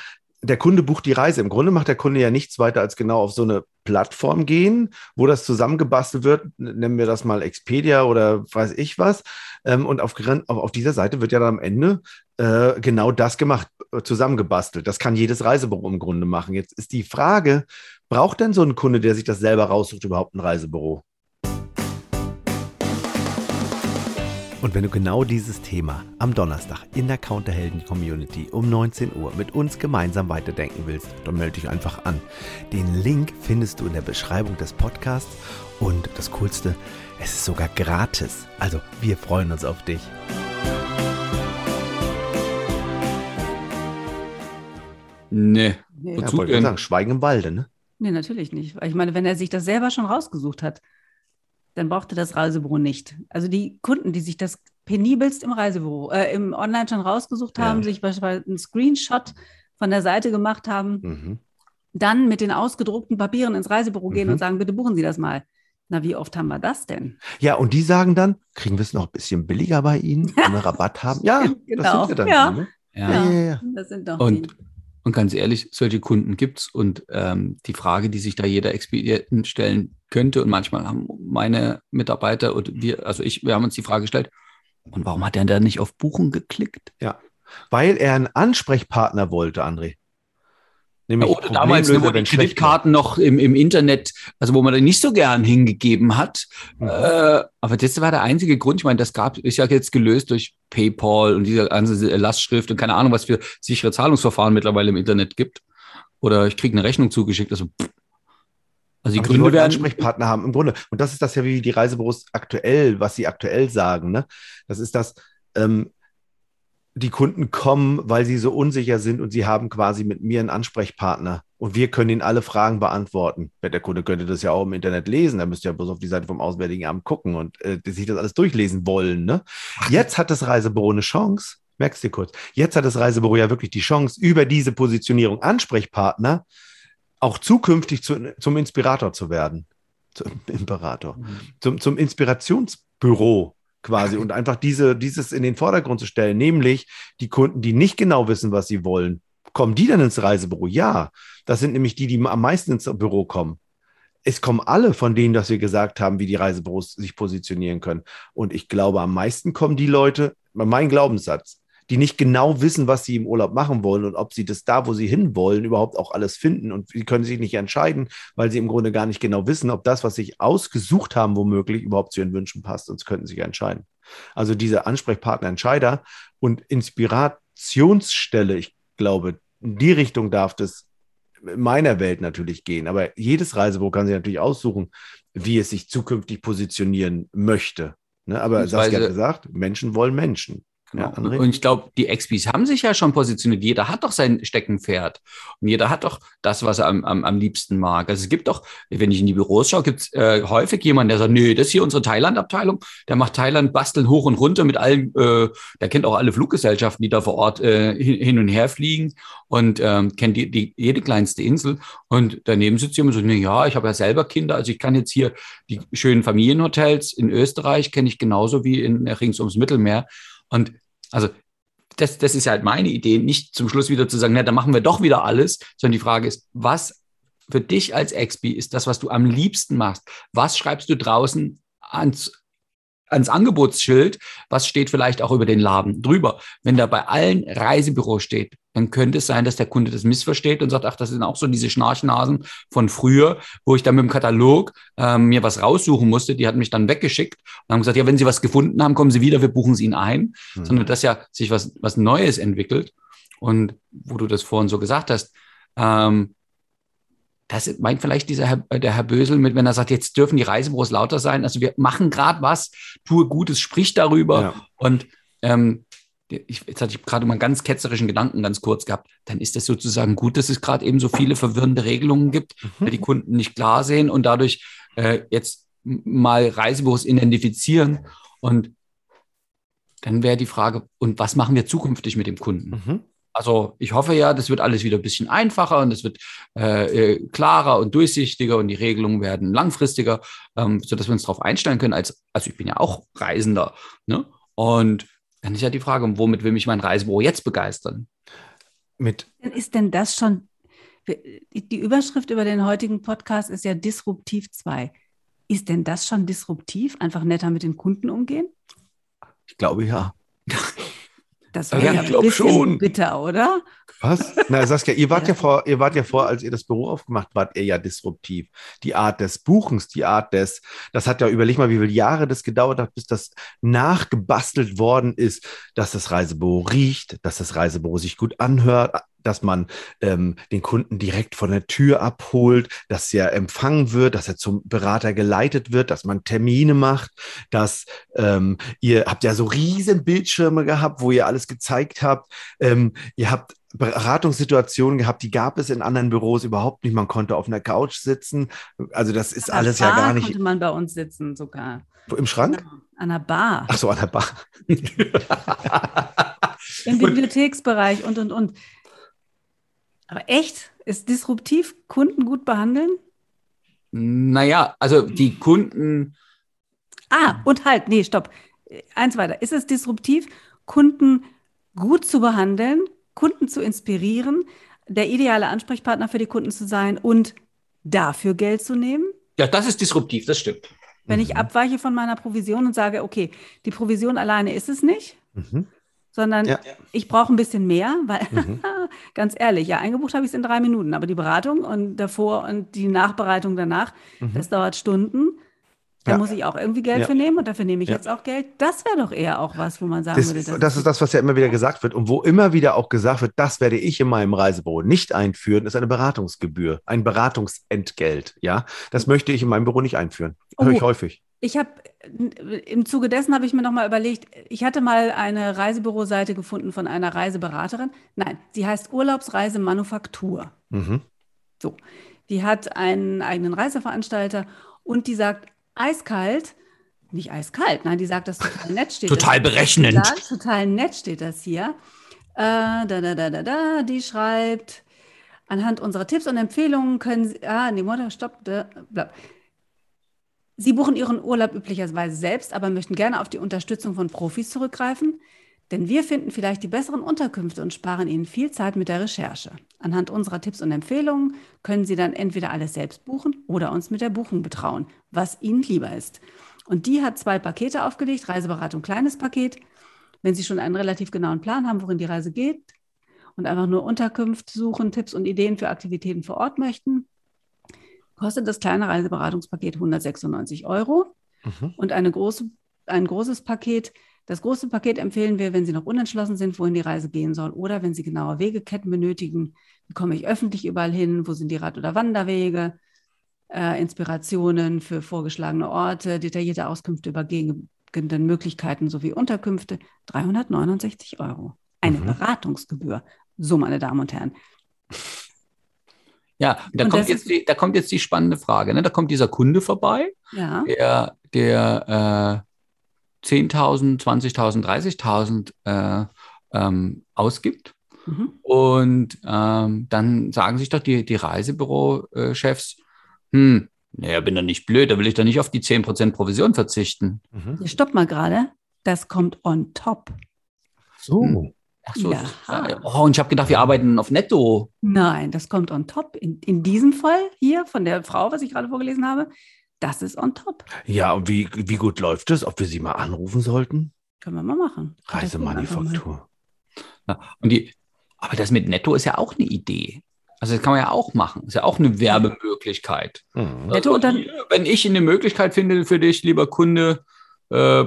der Kunde bucht die Reise. Im Grunde macht der Kunde ja nichts weiter als genau auf so eine Plattform gehen, wo das zusammengebastelt wird. Nennen wir das mal Expedia oder weiß ich was. Ähm, und auf, auf dieser Seite wird ja dann am Ende äh, genau das gemacht, äh, zusammengebastelt. Das kann jedes Reisebüro im Grunde machen. Jetzt ist die Frage, braucht denn so ein Kunde, der sich das selber raussucht, überhaupt ein Reisebüro? Und wenn du genau dieses Thema am Donnerstag in der Counterhelden Community um 19 Uhr mit uns gemeinsam weiterdenken willst, dann melde dich einfach an. Den Link findest du in der Beschreibung des Podcasts und das Coolste, es ist sogar gratis. Also wir freuen uns auf dich. Nee. nee. Ja, wollte ich sagen, Schweigen im Walde, ne? Nee, natürlich nicht. Ich meine, wenn er sich das selber schon rausgesucht hat, dann brauchte das Reisebüro nicht. Also die Kunden, die sich das penibelst im Reisebüro, äh, im Online schon rausgesucht haben, ja. sich beispielsweise einen Screenshot von der Seite gemacht haben, mhm. dann mit den ausgedruckten Papieren ins Reisebüro mhm. gehen und sagen, bitte buchen Sie das mal. Na, wie oft haben wir das denn? Ja, und die sagen dann, kriegen wir es noch ein bisschen billiger bei Ihnen, *laughs* wenn wir Rabatt haben? Ja, genau. *laughs* das sind wir dann. Ja, ne? ja. ja. ja. das sind doch und, die. Und ganz ehrlich, solche Kunden gibt es. Und ähm, die Frage, die sich da jeder Expedient stellen könnte, und manchmal haben meine Mitarbeiter und wir, also ich, wir haben uns die Frage gestellt, und warum hat er da nicht auf Buchen geklickt? Ja, weil er einen Ansprechpartner wollte, André. Nämlich ja, oder damals, wo die Kreditkarten noch im, im Internet, also wo man da nicht so gern hingegeben hat. Mhm. Äh, aber das war der einzige Grund. Ich meine, das gab, ist ja jetzt gelöst durch PayPal und diese ganze Lastschrift und keine Ahnung, was für sichere Zahlungsverfahren mittlerweile im Internet gibt. Oder ich kriege eine Rechnung zugeschickt. Also, also die aber Gründe die werden Ansprechpartner haben im Grunde. Und das ist das ja, wie die Reisebüros aktuell, was sie aktuell sagen. Ne? Das ist das, ähm, die Kunden kommen, weil sie so unsicher sind und sie haben quasi mit mir einen Ansprechpartner und wir können ihnen alle Fragen beantworten. Der Kunde könnte das ja auch im Internet lesen, er müsste ja bloß auf die Seite vom Auswärtigen Amt gucken und äh, sich das alles durchlesen wollen. Ne? Jetzt hat das Reisebüro eine Chance, merkst du kurz, jetzt hat das Reisebüro ja wirklich die Chance, über diese Positionierung Ansprechpartner auch zukünftig zu, zum Inspirator zu werden. Zum Imperator. Mhm. Zum, zum Inspirationsbüro quasi und einfach diese, dieses in den Vordergrund zu stellen, nämlich die Kunden, die nicht genau wissen, was sie wollen. Kommen die dann ins Reisebüro? Ja, das sind nämlich die, die am meisten ins Büro kommen. Es kommen alle von denen, dass wir gesagt haben, wie die Reisebüros sich positionieren können. Und ich glaube, am meisten kommen die Leute, mein Glaubenssatz, die nicht genau wissen, was sie im Urlaub machen wollen und ob sie das da, wo sie hinwollen, überhaupt auch alles finden. Und sie können sich nicht entscheiden, weil sie im Grunde gar nicht genau wissen, ob das, was sie ausgesucht haben, womöglich überhaupt zu ihren Wünschen passt. Sonst könnten sie sich entscheiden. Also diese Ansprechpartner, Entscheider und Inspirationsstelle, ich glaube, in die Richtung darf das in meiner Welt natürlich gehen. Aber jedes Reisebüro kann sich natürlich aussuchen, wie es sich zukünftig positionieren möchte. Ne? Aber Saskia hat gesagt, Menschen wollen Menschen. Genau. Ja, und ich glaube, die XPs haben sich ja schon positioniert. Jeder hat doch sein Steckenpferd. Und jeder hat doch das, was er am, am, am liebsten mag. Also es gibt doch, wenn ich in die Büros schaue, gibt es äh, häufig jemanden, der sagt, nee, das ist hier unsere Thailand-Abteilung. Der macht Thailand basteln hoch und runter mit allen, äh, der kennt auch alle Fluggesellschaften, die da vor Ort äh, hin und her fliegen und ähm, kennt die, die, jede kleinste Insel. Und daneben sitzt jemand und sagt, nee, ja, ich habe ja selber Kinder, also ich kann jetzt hier die schönen Familienhotels in Österreich, kenne ich genauso wie in rings ums Mittelmeer. Und also das, das ist halt meine Idee, nicht zum Schluss wieder zu sagen, na, dann machen wir doch wieder alles, sondern die Frage ist, was für dich als Expi ist das, was du am liebsten machst? Was schreibst du draußen ans, ans Angebotsschild, was steht vielleicht auch über den Laden drüber. Wenn da bei allen Reisebüros steht, dann könnte es sein, dass der Kunde das missversteht und sagt, ach, das sind auch so diese Schnarchnasen von früher, wo ich dann mit dem Katalog ähm, mir was raussuchen musste. Die hat mich dann weggeschickt und haben gesagt, ja, wenn Sie was gefunden haben, kommen Sie wieder, wir buchen Sie ihn ein. Mhm. Sondern dass ja sich was, was Neues entwickelt. Und wo du das vorhin so gesagt hast, ähm, das meint vielleicht dieser Herr, äh, der Herr Bösel mit, wenn er sagt, jetzt dürfen die Reisebüros lauter sein. Also wir machen gerade was, tue Gutes, sprich darüber. Ja. Und ähm, ich, jetzt hatte ich gerade mal einen ganz ketzerischen Gedanken ganz kurz gehabt, dann ist es sozusagen gut, dass es gerade eben so viele verwirrende Regelungen gibt, mhm. weil die Kunden nicht klar sehen und dadurch äh, jetzt mal Reisebüros identifizieren. Und dann wäre die Frage, und was machen wir zukünftig mit dem Kunden? Mhm. Also ich hoffe ja, das wird alles wieder ein bisschen einfacher und es wird äh, äh, klarer und durchsichtiger und die Regelungen werden langfristiger, ähm, sodass wir uns darauf einstellen können. Als, also ich bin ja auch Reisender. Ne? Und dann ist ja die Frage, womit will mich mein Reisebüro jetzt begeistern? Mit ist denn das schon, die Überschrift über den heutigen Podcast ist ja Disruptiv 2. Ist denn das schon disruptiv? Einfach netter mit den Kunden umgehen? Ich glaube ja. *laughs* Das wäre ja, ja ein bisschen schon. bitter, oder? Was? Na, Saskia, ihr wart ja. ja vor, ihr wart ja vor, als ihr das Büro aufgemacht wart, eher disruptiv. Die Art des Buchens, die Art des, das hat ja, überleg mal, wie viele Jahre das gedauert hat, bis das nachgebastelt worden ist, dass das Reisebüro riecht, dass das Reisebüro sich gut anhört, dass man ähm, den Kunden direkt von der Tür abholt, dass er empfangen wird, dass er zum Berater geleitet wird, dass man Termine macht, dass ähm, ihr habt ja so riesen Bildschirme gehabt, wo ihr alles gezeigt habt. Ähm, ihr habt Beratungssituationen gehabt, die gab es in anderen Büros überhaupt nicht. Man konnte auf einer Couch sitzen. Also das ist an alles Bar ja gar nicht. Konnte man bei uns sitzen sogar. Im Schrank? An der Bar. Ach so, an der Bar. *laughs* Im Bibliotheksbereich und und und. Aber echt? Ist disruptiv Kunden gut behandeln? Naja, also die Kunden. Ah, und halt, nee, stopp. Eins weiter. Ist es disruptiv, Kunden gut zu behandeln, Kunden zu inspirieren, der ideale Ansprechpartner für die Kunden zu sein und dafür Geld zu nehmen? Ja, das ist disruptiv, das stimmt. Wenn mhm. ich abweiche von meiner Provision und sage, okay, die Provision alleine ist es nicht, mhm sondern ja. ich brauche ein bisschen mehr, weil mhm. *laughs* ganz ehrlich, ja, eingebucht habe ich es in drei Minuten, aber die Beratung und davor und die Nachbereitung danach, mhm. das dauert Stunden. Da ja. muss ich auch irgendwie Geld ja. für nehmen und dafür nehme ich ja. jetzt auch Geld. Das wäre doch eher auch was, wo man sagen das, würde. Das, das ist das, was ja immer wieder gesagt wird und wo immer wieder auch gesagt wird, das werde ich in meinem Reisebüro nicht einführen, ist eine Beratungsgebühr, ein Beratungsentgelt. Ja, das möchte ich in meinem Büro nicht einführen. Höre ich oh, häufig. Ich habe im Zuge dessen habe ich mir noch mal überlegt, ich hatte mal eine Reisebüroseite gefunden von einer Reiseberaterin. Nein, sie heißt Urlaubsreisemanufaktur. Mhm. So, die hat einen eigenen Reiseveranstalter und die sagt eiskalt, nicht eiskalt, nein, die sagt das total nett steht. total berechnend. Sagt, total nett steht das hier. Äh, da, da, da, da, da, die schreibt, anhand unserer Tipps und Empfehlungen können Sie, ah, nee, stopp, da, bla. Sie buchen Ihren Urlaub üblicherweise selbst, aber möchten gerne auf die Unterstützung von Profis zurückgreifen, denn wir finden vielleicht die besseren Unterkünfte und sparen Ihnen viel Zeit mit der Recherche. Anhand unserer Tipps und Empfehlungen können Sie dann entweder alles selbst buchen oder uns mit der Buchung betrauen, was Ihnen lieber ist. Und die hat zwei Pakete aufgelegt, Reiseberatung kleines Paket. Wenn Sie schon einen relativ genauen Plan haben, worin die Reise geht und einfach nur Unterkunft suchen, Tipps und Ideen für Aktivitäten vor Ort möchten, kostet das kleine Reiseberatungspaket 196 Euro mhm. und eine große, ein großes Paket. Das große Paket empfehlen wir, wenn Sie noch unentschlossen sind, wohin die Reise gehen soll oder wenn Sie genaue Wegeketten benötigen. Wie komme ich öffentlich überall hin? Wo sind die Rad- oder Wanderwege? Äh, Inspirationen für vorgeschlagene Orte, detaillierte Auskünfte über übernachtenden Möglichkeiten sowie Unterkünfte 369 Euro. Eine mhm. Beratungsgebühr. So, meine Damen und Herren. Ja, da, kommt jetzt, die, da kommt jetzt die spannende Frage. Ne? Da kommt dieser Kunde vorbei, ja. der, der äh, 10.000, 20.000, 30.000 äh, ähm, ausgibt. Mhm. Und ähm, dann sagen sich doch die, die Reisebürochefs, hm, naja, bin doch nicht blöd, da will ich doch nicht auf die 10% Provision verzichten. Mhm. Stopp mal gerade, das kommt on top. So. Hm. Ach so. Ja. Oh, und ich habe gedacht, wir arbeiten auf Netto. Nein, das kommt on top. In, in diesem Fall hier von der Frau, was ich gerade vorgelesen habe, das ist on top. Ja, und wie, wie gut läuft es? Ob wir sie mal anrufen sollten? Können wir mal machen. Reisemanufaktur. und die, aber das mit Netto ist ja auch eine Idee. Also das kann man ja auch machen. Das ist ja auch eine Werbemöglichkeit. Mhm. Also, wenn ich eine Möglichkeit finde für dich, lieber Kunde, äh,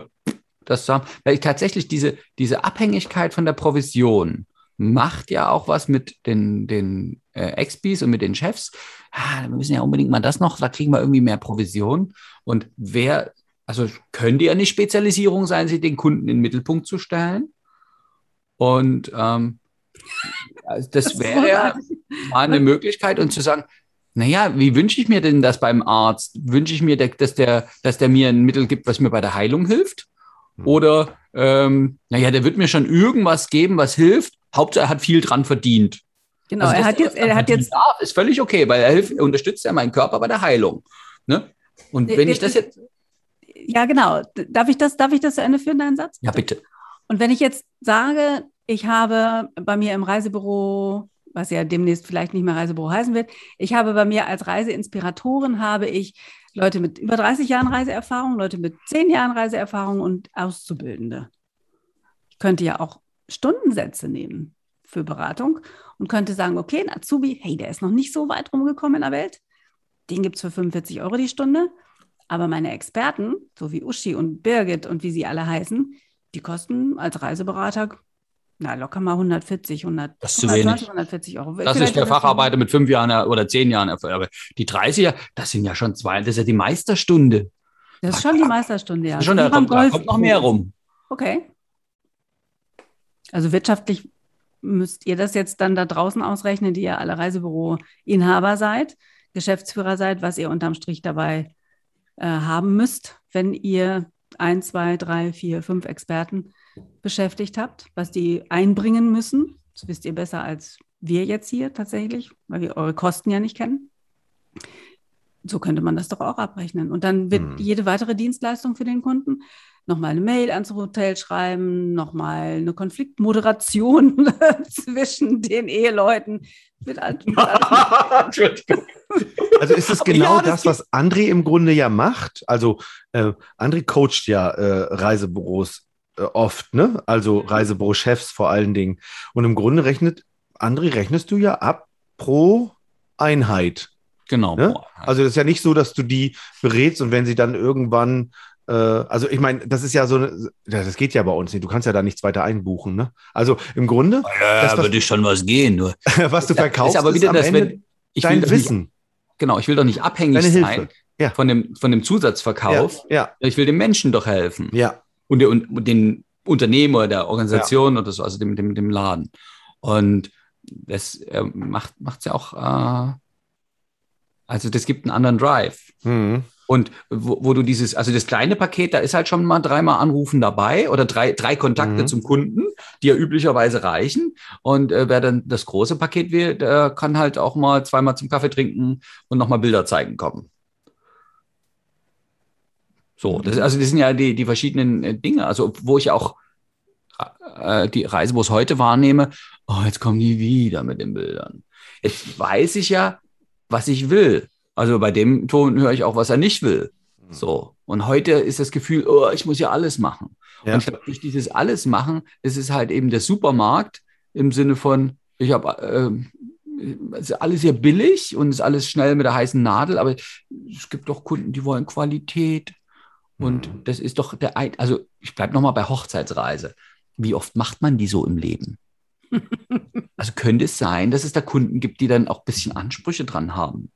das zu haben. Weil ich tatsächlich diese, diese Abhängigkeit von der Provision macht ja auch was mit den, den äh, XPs und mit den Chefs. Ah, wir müssen ja unbedingt mal das noch, da kriegen wir irgendwie mehr Provision. Und wer, also könnte ja nicht Spezialisierung sein, sich den Kunden in den Mittelpunkt zu stellen. Und ähm, das, das wäre ja mal eine Möglichkeit und zu sagen, naja, wie wünsche ich mir denn das beim Arzt? Wünsche ich mir, dass der, dass der mir ein Mittel gibt, was mir bei der Heilung hilft? Hm. Oder, ähm, naja, der wird mir schon irgendwas geben, was hilft. Hauptsache, er hat viel dran verdient. Genau, also, er hat jetzt, er hat jetzt. Darf, ist völlig okay, weil er, hilft, er unterstützt ja meinen Körper bei der Heilung. Ne? Und wenn ich das jetzt. Ja, genau. Darf ich das, darf ich das zu Ende führen, deinen Satz? Ja, bitte. Und wenn ich jetzt sage, ich habe bei mir im Reisebüro, was ja demnächst vielleicht nicht mehr Reisebüro heißen wird, ich habe bei mir als Reiseinspiratorin habe ich Leute mit über 30 Jahren Reiseerfahrung, Leute mit 10 Jahren Reiseerfahrung und Auszubildende. Ich könnte ja auch Stundensätze nehmen für Beratung und könnte sagen, okay, ein Azubi, hey, der ist noch nicht so weit rumgekommen in der Welt, den gibt es für 45 Euro die Stunde. Aber meine Experten, so wie Uschi und Birgit und wie sie alle heißen, die kosten als Reiseberater na, locker mal 140, 100, das ist zu 120, 140 Euro. Das Vielleicht ist der Facharbeiter mit fünf Jahren oder zehn Jahren. Aber die 30er, das sind ja schon zwei, das ist ja die Meisterstunde. Das ist schon die Meisterstunde, ja. Schon, da kommt, da kommt noch mehr rum. Okay. Also wirtschaftlich müsst ihr das jetzt dann da draußen ausrechnen, die ihr alle Reisebüro-Inhaber seid, Geschäftsführer seid, was ihr unterm Strich dabei äh, haben müsst, wenn ihr ein, zwei, drei, vier, fünf Experten beschäftigt habt, was die einbringen müssen. Das wisst ihr besser als wir jetzt hier tatsächlich, weil wir eure Kosten ja nicht kennen. So könnte man das doch auch abrechnen. Und dann wird hm. jede weitere Dienstleistung für den Kunden nochmal eine Mail ans Hotel schreiben, nochmal eine Konfliktmoderation *laughs* zwischen den Eheleuten. Mit, mit *laughs* also ist es *laughs* genau ja, das, das was André im Grunde ja macht? Also äh, André coacht ja äh, Reisebüros oft, ne? Also Reisebüro-Chefs vor allen Dingen. Und im Grunde rechnet, André, rechnest du ja ab pro Einheit. Genau. Ne? Also das ist ja nicht so, dass du die berätst und wenn sie dann irgendwann, äh, also ich meine, das ist ja so, eine, das geht ja bei uns nicht. Du kannst ja da nichts weiter einbuchen. Ne? Also im Grunde. Ja, das, würde schon was gehen. Nur. *laughs* was du verkaufst, ist aber wieder ist das, wenn, ich dein Wissen. Nicht, genau, ich will doch nicht abhängig sein ja. von, dem, von dem Zusatzverkauf. Ja, ja. Ich will dem Menschen doch helfen. Ja und, der, und den Unternehmer, der Organisation ja. oder so, also dem, dem, dem Laden. Und das äh, macht es ja auch, äh, also das gibt einen anderen Drive. Mhm. Und wo, wo, du dieses, also das kleine Paket, da ist halt schon mal dreimal Anrufen dabei oder drei, drei Kontakte mhm. zum Kunden, die ja üblicherweise reichen. Und äh, wer dann das große Paket will, der kann halt auch mal zweimal zum Kaffee trinken und nochmal Bilder zeigen kommen. So, das, also das sind ja die, die verschiedenen äh, Dinge. Also wo ich auch äh, die Reisebus heute wahrnehme, oh, jetzt kommen die wieder mit den Bildern. Jetzt weiß ich ja, was ich will. Also bei dem Ton höre ich auch, was er nicht will. Mhm. So. Und heute ist das Gefühl, oh, ich muss ja alles machen. Ja. Und ich glaube, durch dieses alles machen, ist es halt eben der Supermarkt im Sinne von, ich habe äh, ist alles sehr billig und ist alles schnell mit der heißen Nadel, aber es gibt doch Kunden, die wollen Qualität, und mhm. das ist doch der ein, also ich bleibe nochmal bei Hochzeitsreise. Wie oft macht man die so im Leben? *laughs* also könnte es sein, dass es da Kunden gibt, die dann auch ein bisschen Ansprüche dran haben.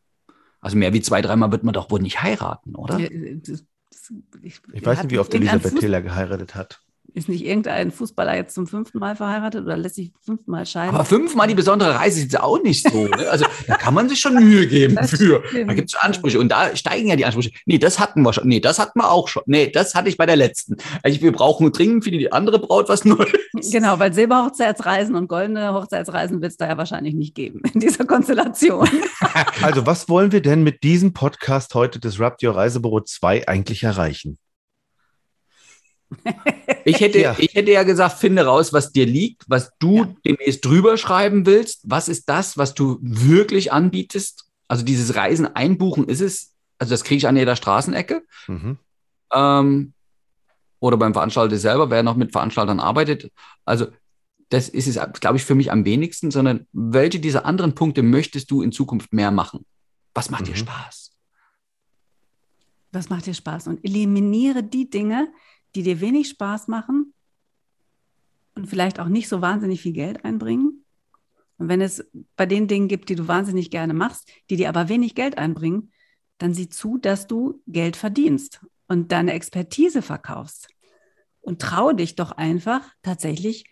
Also mehr wie zwei, dreimal wird man doch wohl nicht heiraten, oder? Das ich, ich weiß nicht, wie oft Elisabeth Taylor geheiratet hat. Ist nicht irgendein Fußballer jetzt zum fünften Mal verheiratet oder lässt sich fünfmal scheiden? Aber fünfmal die besondere Reise ist auch nicht so. Ne? Also da kann man sich schon Mühe geben das für. Stimmt. Da gibt es Ansprüche und da steigen ja die Ansprüche. Nee, das hatten wir schon. Nee, das hatten wir auch schon. Nee, das hatte ich bei der letzten. Also wir brauchen dringend für die andere Braut was Neues. Genau, weil Silberhochzeitsreisen und goldene Hochzeitsreisen wird es da ja wahrscheinlich nicht geben in dieser Konstellation. *laughs* also was wollen wir denn mit diesem Podcast heute des Rapt Your Reisebüro 2 eigentlich erreichen? *laughs* Ich hätte, ja. ich hätte ja gesagt, finde raus, was dir liegt, was du ja. demnächst drüber schreiben willst. Was ist das, was du wirklich anbietest? Also dieses Reisen einbuchen ist es, also das kriege ich an jeder Straßenecke. Mhm. Ähm, oder beim Veranstalter selber, wer noch mit Veranstaltern arbeitet. Also das ist es, glaube ich, für mich am wenigsten, sondern welche dieser anderen Punkte möchtest du in Zukunft mehr machen? Was macht mhm. dir Spaß? Was macht dir Spaß? Und eliminiere die Dinge, die dir wenig Spaß machen und vielleicht auch nicht so wahnsinnig viel Geld einbringen. Und wenn es bei den Dingen gibt, die du wahnsinnig gerne machst, die dir aber wenig Geld einbringen, dann sieh zu, dass du Geld verdienst und deine Expertise verkaufst. Und traue dich doch einfach tatsächlich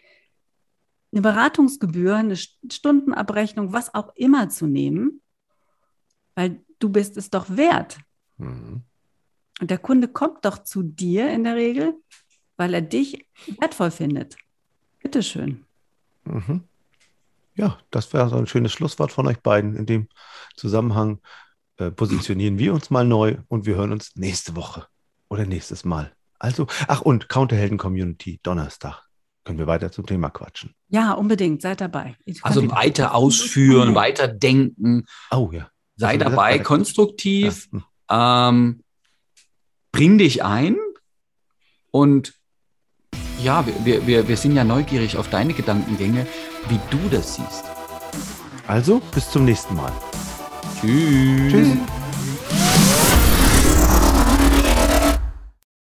eine Beratungsgebühr, eine Stundenabrechnung, was auch immer zu nehmen, weil du bist es doch wert. Mhm. Und der Kunde kommt doch zu dir in der Regel, weil er dich wertvoll findet. Bitteschön. Mhm. Ja, das wäre so ein schönes Schlusswort von euch beiden. In dem Zusammenhang äh, positionieren wir uns mal neu und wir hören uns nächste Woche oder nächstes Mal. Also, ach und Counterhelden Community Donnerstag. Können wir weiter zum Thema quatschen? Ja, unbedingt. Seid dabei. Also weiter ausführen, weiter denken. Oh ja. Sei dabei, konstruktiv. Ja. Hm. Ähm, bring dich ein und ja, wir, wir, wir sind ja neugierig auf deine Gedankengänge, wie du das siehst. Also, bis zum nächsten Mal. Tschüss. Tschüss.